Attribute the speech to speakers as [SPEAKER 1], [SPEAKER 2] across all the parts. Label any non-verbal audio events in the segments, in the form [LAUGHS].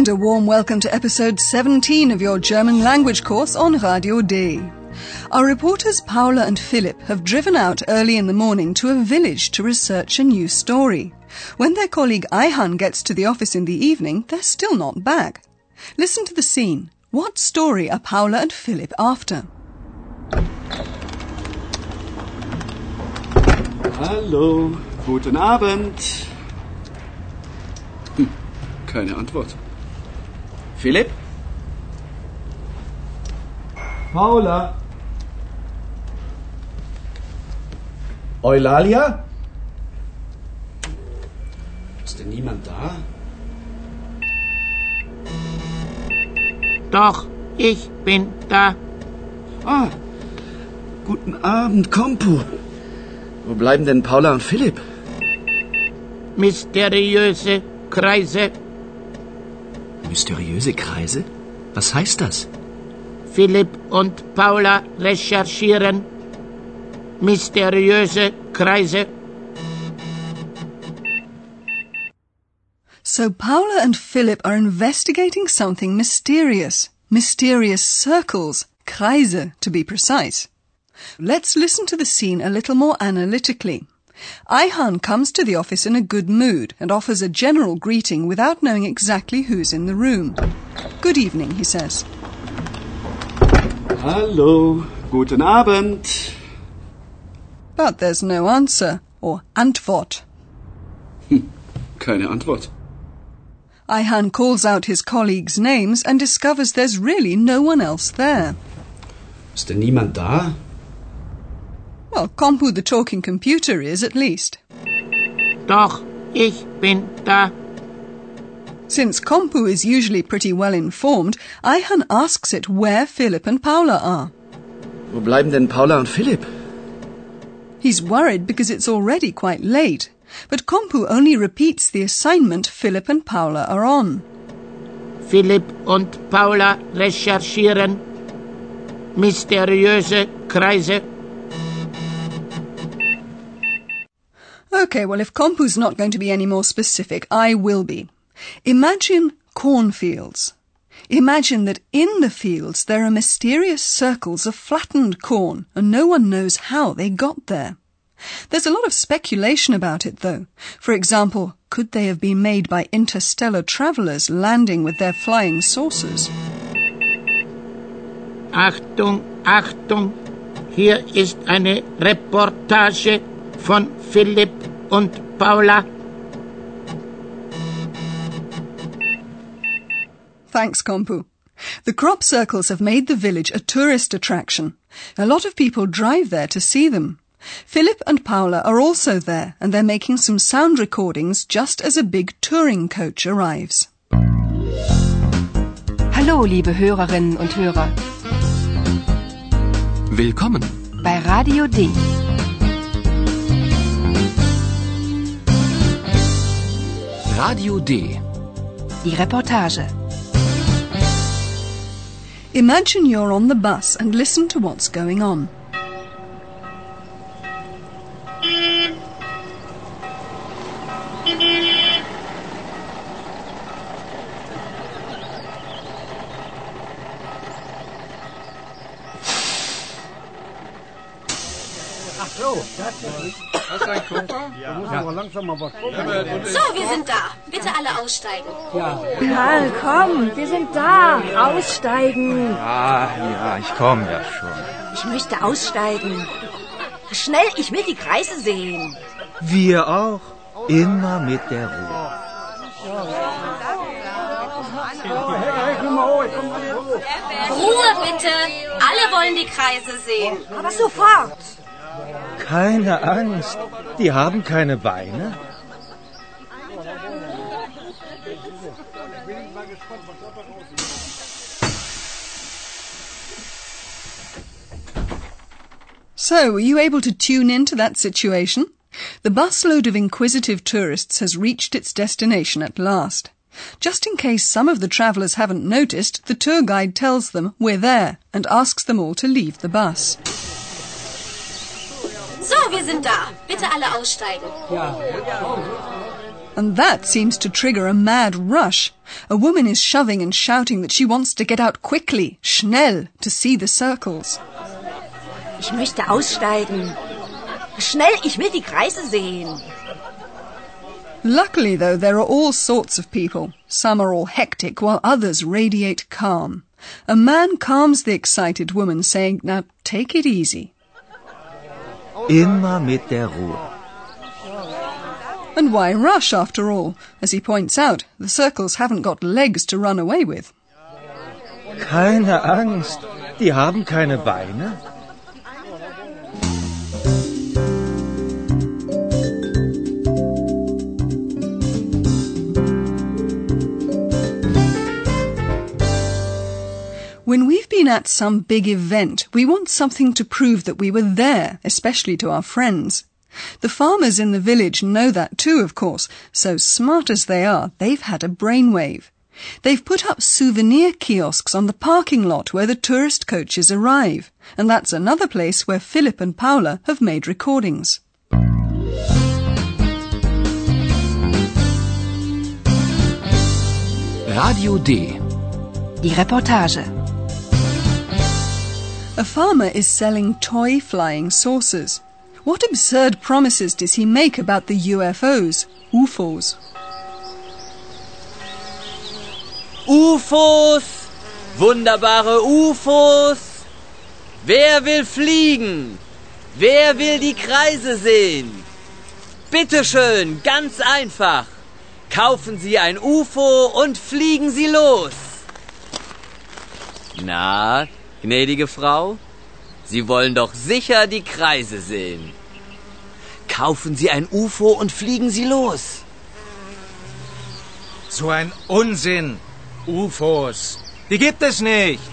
[SPEAKER 1] And a warm welcome to episode 17 of your German language course on Radio D. Our reporters Paula and Philip have driven out early in the morning to a village to research a new story. When their colleague Ayhan gets to the office in the evening, they're still not back. Listen to the scene. What story are Paula and Philip after?
[SPEAKER 2] Hallo, guten Abend. Hm, keine Antwort. Philipp? Paula?
[SPEAKER 3] Eulalia?
[SPEAKER 2] Ist denn niemand da?
[SPEAKER 4] Doch, ich bin da.
[SPEAKER 2] Ah, guten Abend, Kompo. Wo bleiben denn Paula und Philipp?
[SPEAKER 4] Mysteriöse Kreise.
[SPEAKER 2] Mysteriöse Kreise? Was heißt das?
[SPEAKER 4] Philipp und Paula recherchieren. Mysteriöse Kreise.
[SPEAKER 1] So Paula and Philip are investigating something mysterious. Mysterious circles, Kreise to be precise. Let's listen to the scene a little more analytically. Ayhan comes to the office in a good mood and offers a general greeting without knowing exactly who's in the room. Good evening, he says.
[SPEAKER 2] Hallo, guten Abend.
[SPEAKER 1] But there's no answer, or Antwort. [LAUGHS]
[SPEAKER 2] Keine Antwort.
[SPEAKER 1] Ayhan calls out his colleagues' names and discovers there's really no one else there.
[SPEAKER 2] Ist denn niemand da?
[SPEAKER 1] Well, Kompu the talking computer is at least.
[SPEAKER 4] Doch, ich bin da.
[SPEAKER 1] Since Kompu is usually pretty well informed, Ayhan asks it where Philip and Paula are.
[SPEAKER 2] Wo bleiben denn Paula und Philipp?
[SPEAKER 1] He's worried because it's already quite late, but Kompu only repeats the assignment Philip and Paula are on.
[SPEAKER 4] Philipp und Paula recherchieren. Mysteriöse Kreise.
[SPEAKER 1] Okay, well, if Kompu's not going to be any more specific, I will be. Imagine cornfields. Imagine that in the fields there are mysterious circles of flattened corn, and no one knows how they got there. There's a lot of speculation about it, though. For example, could they have been made by interstellar travellers landing with their flying saucers?
[SPEAKER 4] Achtung, Achtung. Hier ist eine Reportage von Philipp und Paula.
[SPEAKER 1] Thanks, Kompu. The crop circles have made the village a tourist attraction. A lot of people drive there to see them. Philip and Paula are also there, and they're making some sound recordings just as a big touring coach arrives.
[SPEAKER 5] Hallo, liebe Hörerinnen und Hörer.
[SPEAKER 6] Willkommen.
[SPEAKER 5] Bei Radio D.
[SPEAKER 6] Radio D.
[SPEAKER 5] Die Reportage.
[SPEAKER 1] Imagine you're on the bus and listen to what's going on.
[SPEAKER 7] So, wir sind da. Bitte alle aussteigen.
[SPEAKER 8] Karl, komm, wir sind da. Aussteigen.
[SPEAKER 9] Ah, ja, ich komme ja schon.
[SPEAKER 8] Ich möchte aussteigen. Schnell, ich will die Kreise sehen.
[SPEAKER 9] Wir auch. Immer mit der Ruhe.
[SPEAKER 7] Ruhe bitte. Alle wollen die Kreise sehen.
[SPEAKER 8] Aber sofort.
[SPEAKER 9] Keine Angst. Die haben keine Beine.
[SPEAKER 1] So, were you able to tune in to that situation? The busload of inquisitive tourists has reached its destination at last. Just in case some of the travellers haven't noticed, the tour guide tells them we're there and asks them all to leave the bus.
[SPEAKER 7] So, wir sind da. Bitte alle aussteigen.
[SPEAKER 1] And that seems to trigger a mad rush. A woman is shoving and shouting that she wants to get out quickly, schnell, to see the circles.
[SPEAKER 8] Ich möchte aussteigen. Schnell, ich will die Kreise sehen.
[SPEAKER 1] Luckily, though, there are all sorts of people. Some are all hectic, while others radiate calm. A man calms the excited woman, saying, Now take it easy.
[SPEAKER 9] Immer mit der Ruhe.
[SPEAKER 1] And why rush, after all? As he points out, the circles haven't got legs to run away with.
[SPEAKER 9] Keine Angst, die haben keine Beine.
[SPEAKER 1] When been at some big event, we want something to prove that we were there, especially to our friends. The farmers in the village know that too, of course, so smart as they are, they've had a brainwave. They've put up souvenir kiosks on the parking lot where the tourist coaches arrive, and that's another place where Philip and Paula have made recordings.
[SPEAKER 6] Radio D.
[SPEAKER 5] Die Reportage.
[SPEAKER 1] A farmer is selling toy flying saucers. What absurd promises does he make about the UFOs, UFOs?
[SPEAKER 3] UFOs! Wunderbare UFOs! Wer will fliegen? Wer will die Kreise sehen? Bitte schön, ganz einfach. Kaufen Sie ein UFO und fliegen Sie los. Na, gnädige Frau, Sie wollen doch sicher die Kreise sehen. Kaufen Sie ein UFO und fliegen Sie los.
[SPEAKER 9] So ein Unsinn. UFOs. Die gibt es nicht.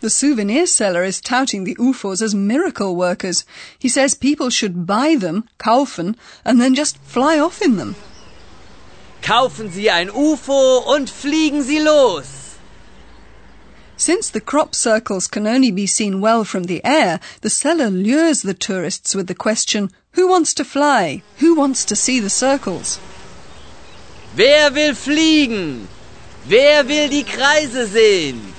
[SPEAKER 1] The souvenir seller is touting the UFOs as miracle workers. He says people should buy them, kaufen, and then just fly off in them.
[SPEAKER 3] Kaufen Sie ein UFO und fliegen Sie los.
[SPEAKER 1] Since the crop circles can only be seen well from the air, the seller lures the tourists with the question, Who wants to fly? Who wants to see the circles?
[SPEAKER 3] Wer will fliegen? Wer will die Kreise sehen?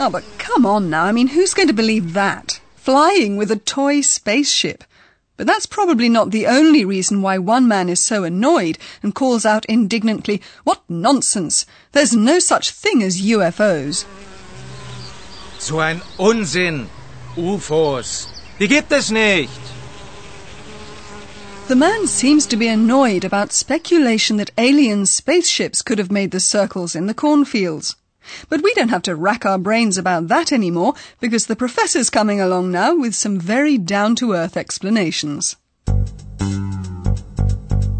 [SPEAKER 1] Oh, but come on now. I mean, who's going to believe that? Flying with a toy spaceship. But that's probably not the only reason why one man is so annoyed and calls out indignantly, What nonsense! There's no such thing as UFOs.
[SPEAKER 9] So ein Unsinn. UFOs. Die gibt es nicht.
[SPEAKER 1] The man seems to be annoyed about speculation that alien spaceships could have made the circles in the cornfields. But we don't have to rack our brains about that anymore because the professor's coming along now with some very down to earth explanations.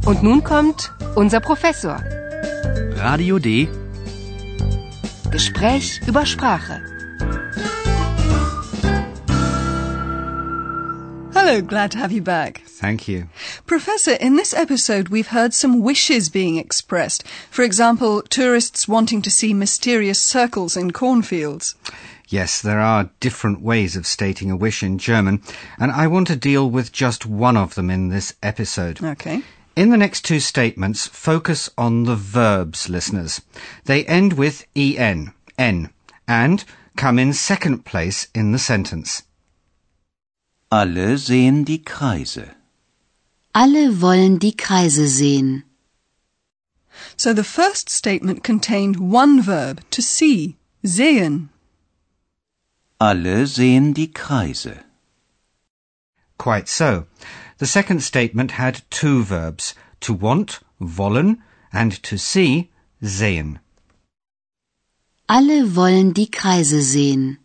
[SPEAKER 5] Und nun kommt unser Professor.
[SPEAKER 6] Radio D.
[SPEAKER 5] Gespräch über Sprache.
[SPEAKER 1] Hello, glad to have you back.
[SPEAKER 10] Thank you.
[SPEAKER 1] Professor, in this episode we've heard some wishes being expressed. For example, tourists wanting to see mysterious circles in cornfields.
[SPEAKER 10] Yes, there are different ways of stating a wish in German, and I want to deal with just one of them in this episode.
[SPEAKER 1] Okay.
[SPEAKER 10] In the next two statements, focus on the verbs, listeners. They end with en, n, and come in second place in the sentence.
[SPEAKER 11] Alle sehen die Kreise.
[SPEAKER 12] Alle wollen die Kreise sehen.
[SPEAKER 1] So the first statement contained one verb, to see, sehen.
[SPEAKER 11] Alle sehen die Kreise.
[SPEAKER 10] Quite so. The second statement had two verbs, to want, wollen, and to see, sehen.
[SPEAKER 12] Alle wollen die Kreise sehen.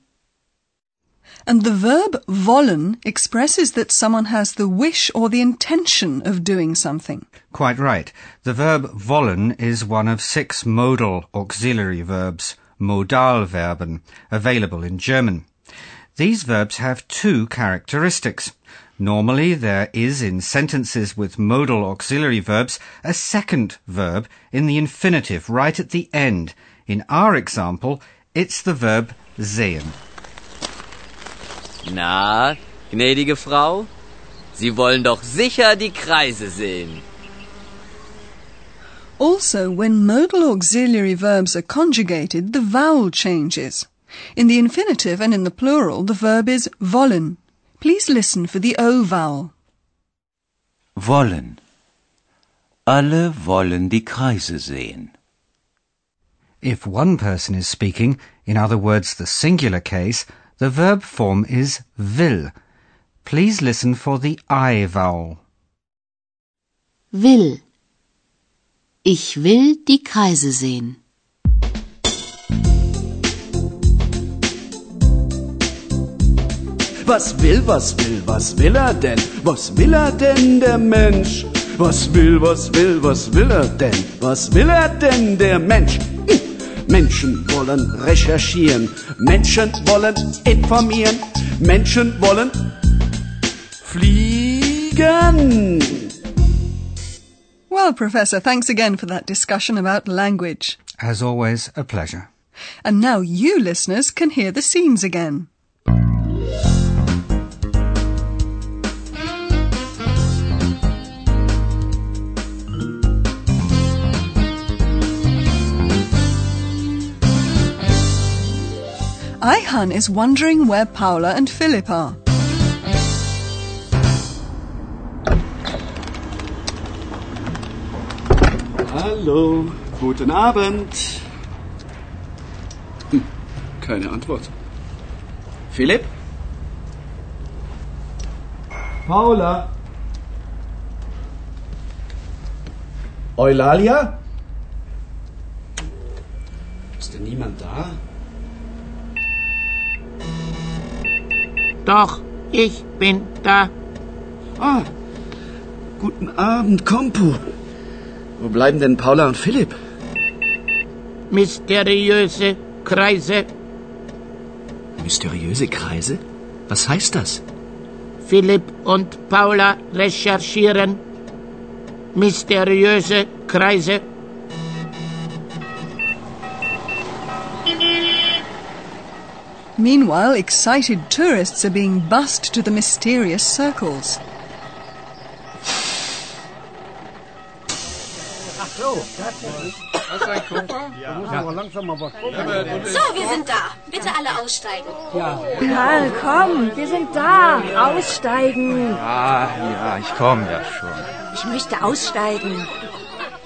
[SPEAKER 1] And the verb wollen expresses that someone has the wish or the intention of doing something.
[SPEAKER 10] Quite right. The verb wollen is one of six modal auxiliary verbs, Modalverben, available in German. These verbs have two characteristics. Normally, there is in sentences with modal auxiliary verbs a second verb in the infinitive right at the end. In our example, it's the verb sehen.
[SPEAKER 3] Na, gnädige Frau, Sie wollen doch sicher die Kreise sehen.
[SPEAKER 1] Also, when modal auxiliary verbs are conjugated, the vowel changes. In the infinitive and in the plural, the verb is wollen. Please listen for the O vowel.
[SPEAKER 11] Wollen. Alle wollen die Kreise sehen.
[SPEAKER 10] If one person is speaking, in other words, the singular case, the verb form is will. Please listen for the I vowel.
[SPEAKER 12] Will. Ich will die Kreise sehen.
[SPEAKER 2] Was will, was will, was will er denn? Was will er denn, der Mensch? Was will, was will, was will er denn? Was will er denn, der Mensch? Menschen wollen recherchieren, Menschen wollen informieren, Menschen wollen fliegen.
[SPEAKER 1] Well, Professor, thanks again for that discussion about language.
[SPEAKER 10] As always, a pleasure.
[SPEAKER 1] And now you listeners can hear the scenes again. Ayhan is wondering where Paula and Philip are.
[SPEAKER 2] Hallo, guten Abend. Hm, keine Antwort. Philipp? Paula? Eulalia? Ist denn niemand da?
[SPEAKER 4] Doch, ich bin da.
[SPEAKER 2] Ah, guten Abend, Kompu. Wo bleiben denn Paula und Philipp?
[SPEAKER 4] Mysteriöse Kreise.
[SPEAKER 2] Mysteriöse Kreise? Was heißt das?
[SPEAKER 4] Philipp und Paula recherchieren. Mysteriöse Kreise.
[SPEAKER 1] Meanwhile, excited tourists are being bussed to the mysterious circles.
[SPEAKER 7] So, wir sind da. Bitte alle aussteigen.
[SPEAKER 8] Karl, komm, wir sind da. Aussteigen.
[SPEAKER 9] Ja, ja, ich komme ja schon.
[SPEAKER 8] Ich möchte aussteigen.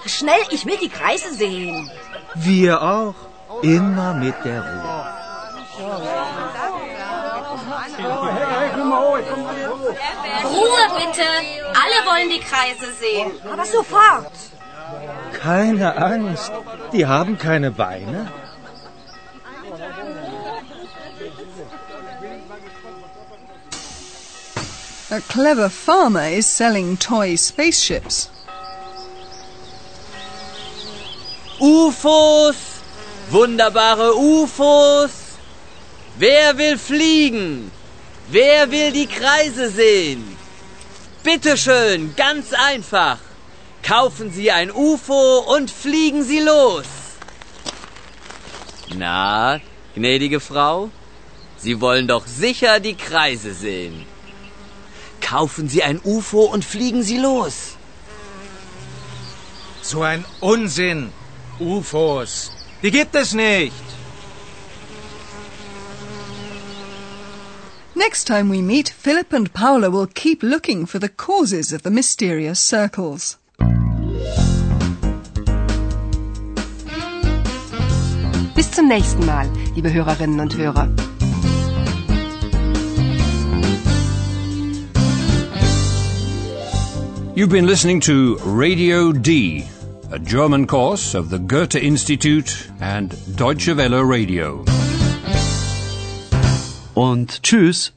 [SPEAKER 8] Schnell, ich will die Kreise sehen.
[SPEAKER 9] Wir auch. Immer mit der Ruhe.
[SPEAKER 7] Ruhe bitte. Alle wollen die Kreise sehen.
[SPEAKER 8] Aber sofort.
[SPEAKER 9] Keine Angst. Die haben keine Beine.
[SPEAKER 1] A clever farmer is selling toy spaceships.
[SPEAKER 3] UFOs! Wunderbare UFOs! Wer will fliegen? Wer will die Kreise sehen? Bitteschön, ganz einfach. Kaufen Sie ein UFO und fliegen Sie los. Na, gnädige Frau, Sie wollen doch sicher die Kreise sehen. Kaufen Sie ein UFO und fliegen Sie los.
[SPEAKER 9] So ein Unsinn. UFOs. Die gibt es nicht.
[SPEAKER 1] Next time we meet, Philip and Paula will keep looking for the causes of the mysterious circles.
[SPEAKER 5] Bis zum nächsten Mal, liebe Hörerinnen und Hörer.
[SPEAKER 13] You've been listening to Radio D, a German course of the Goethe Institute and Deutsche Welle Radio.
[SPEAKER 2] Und tschüss.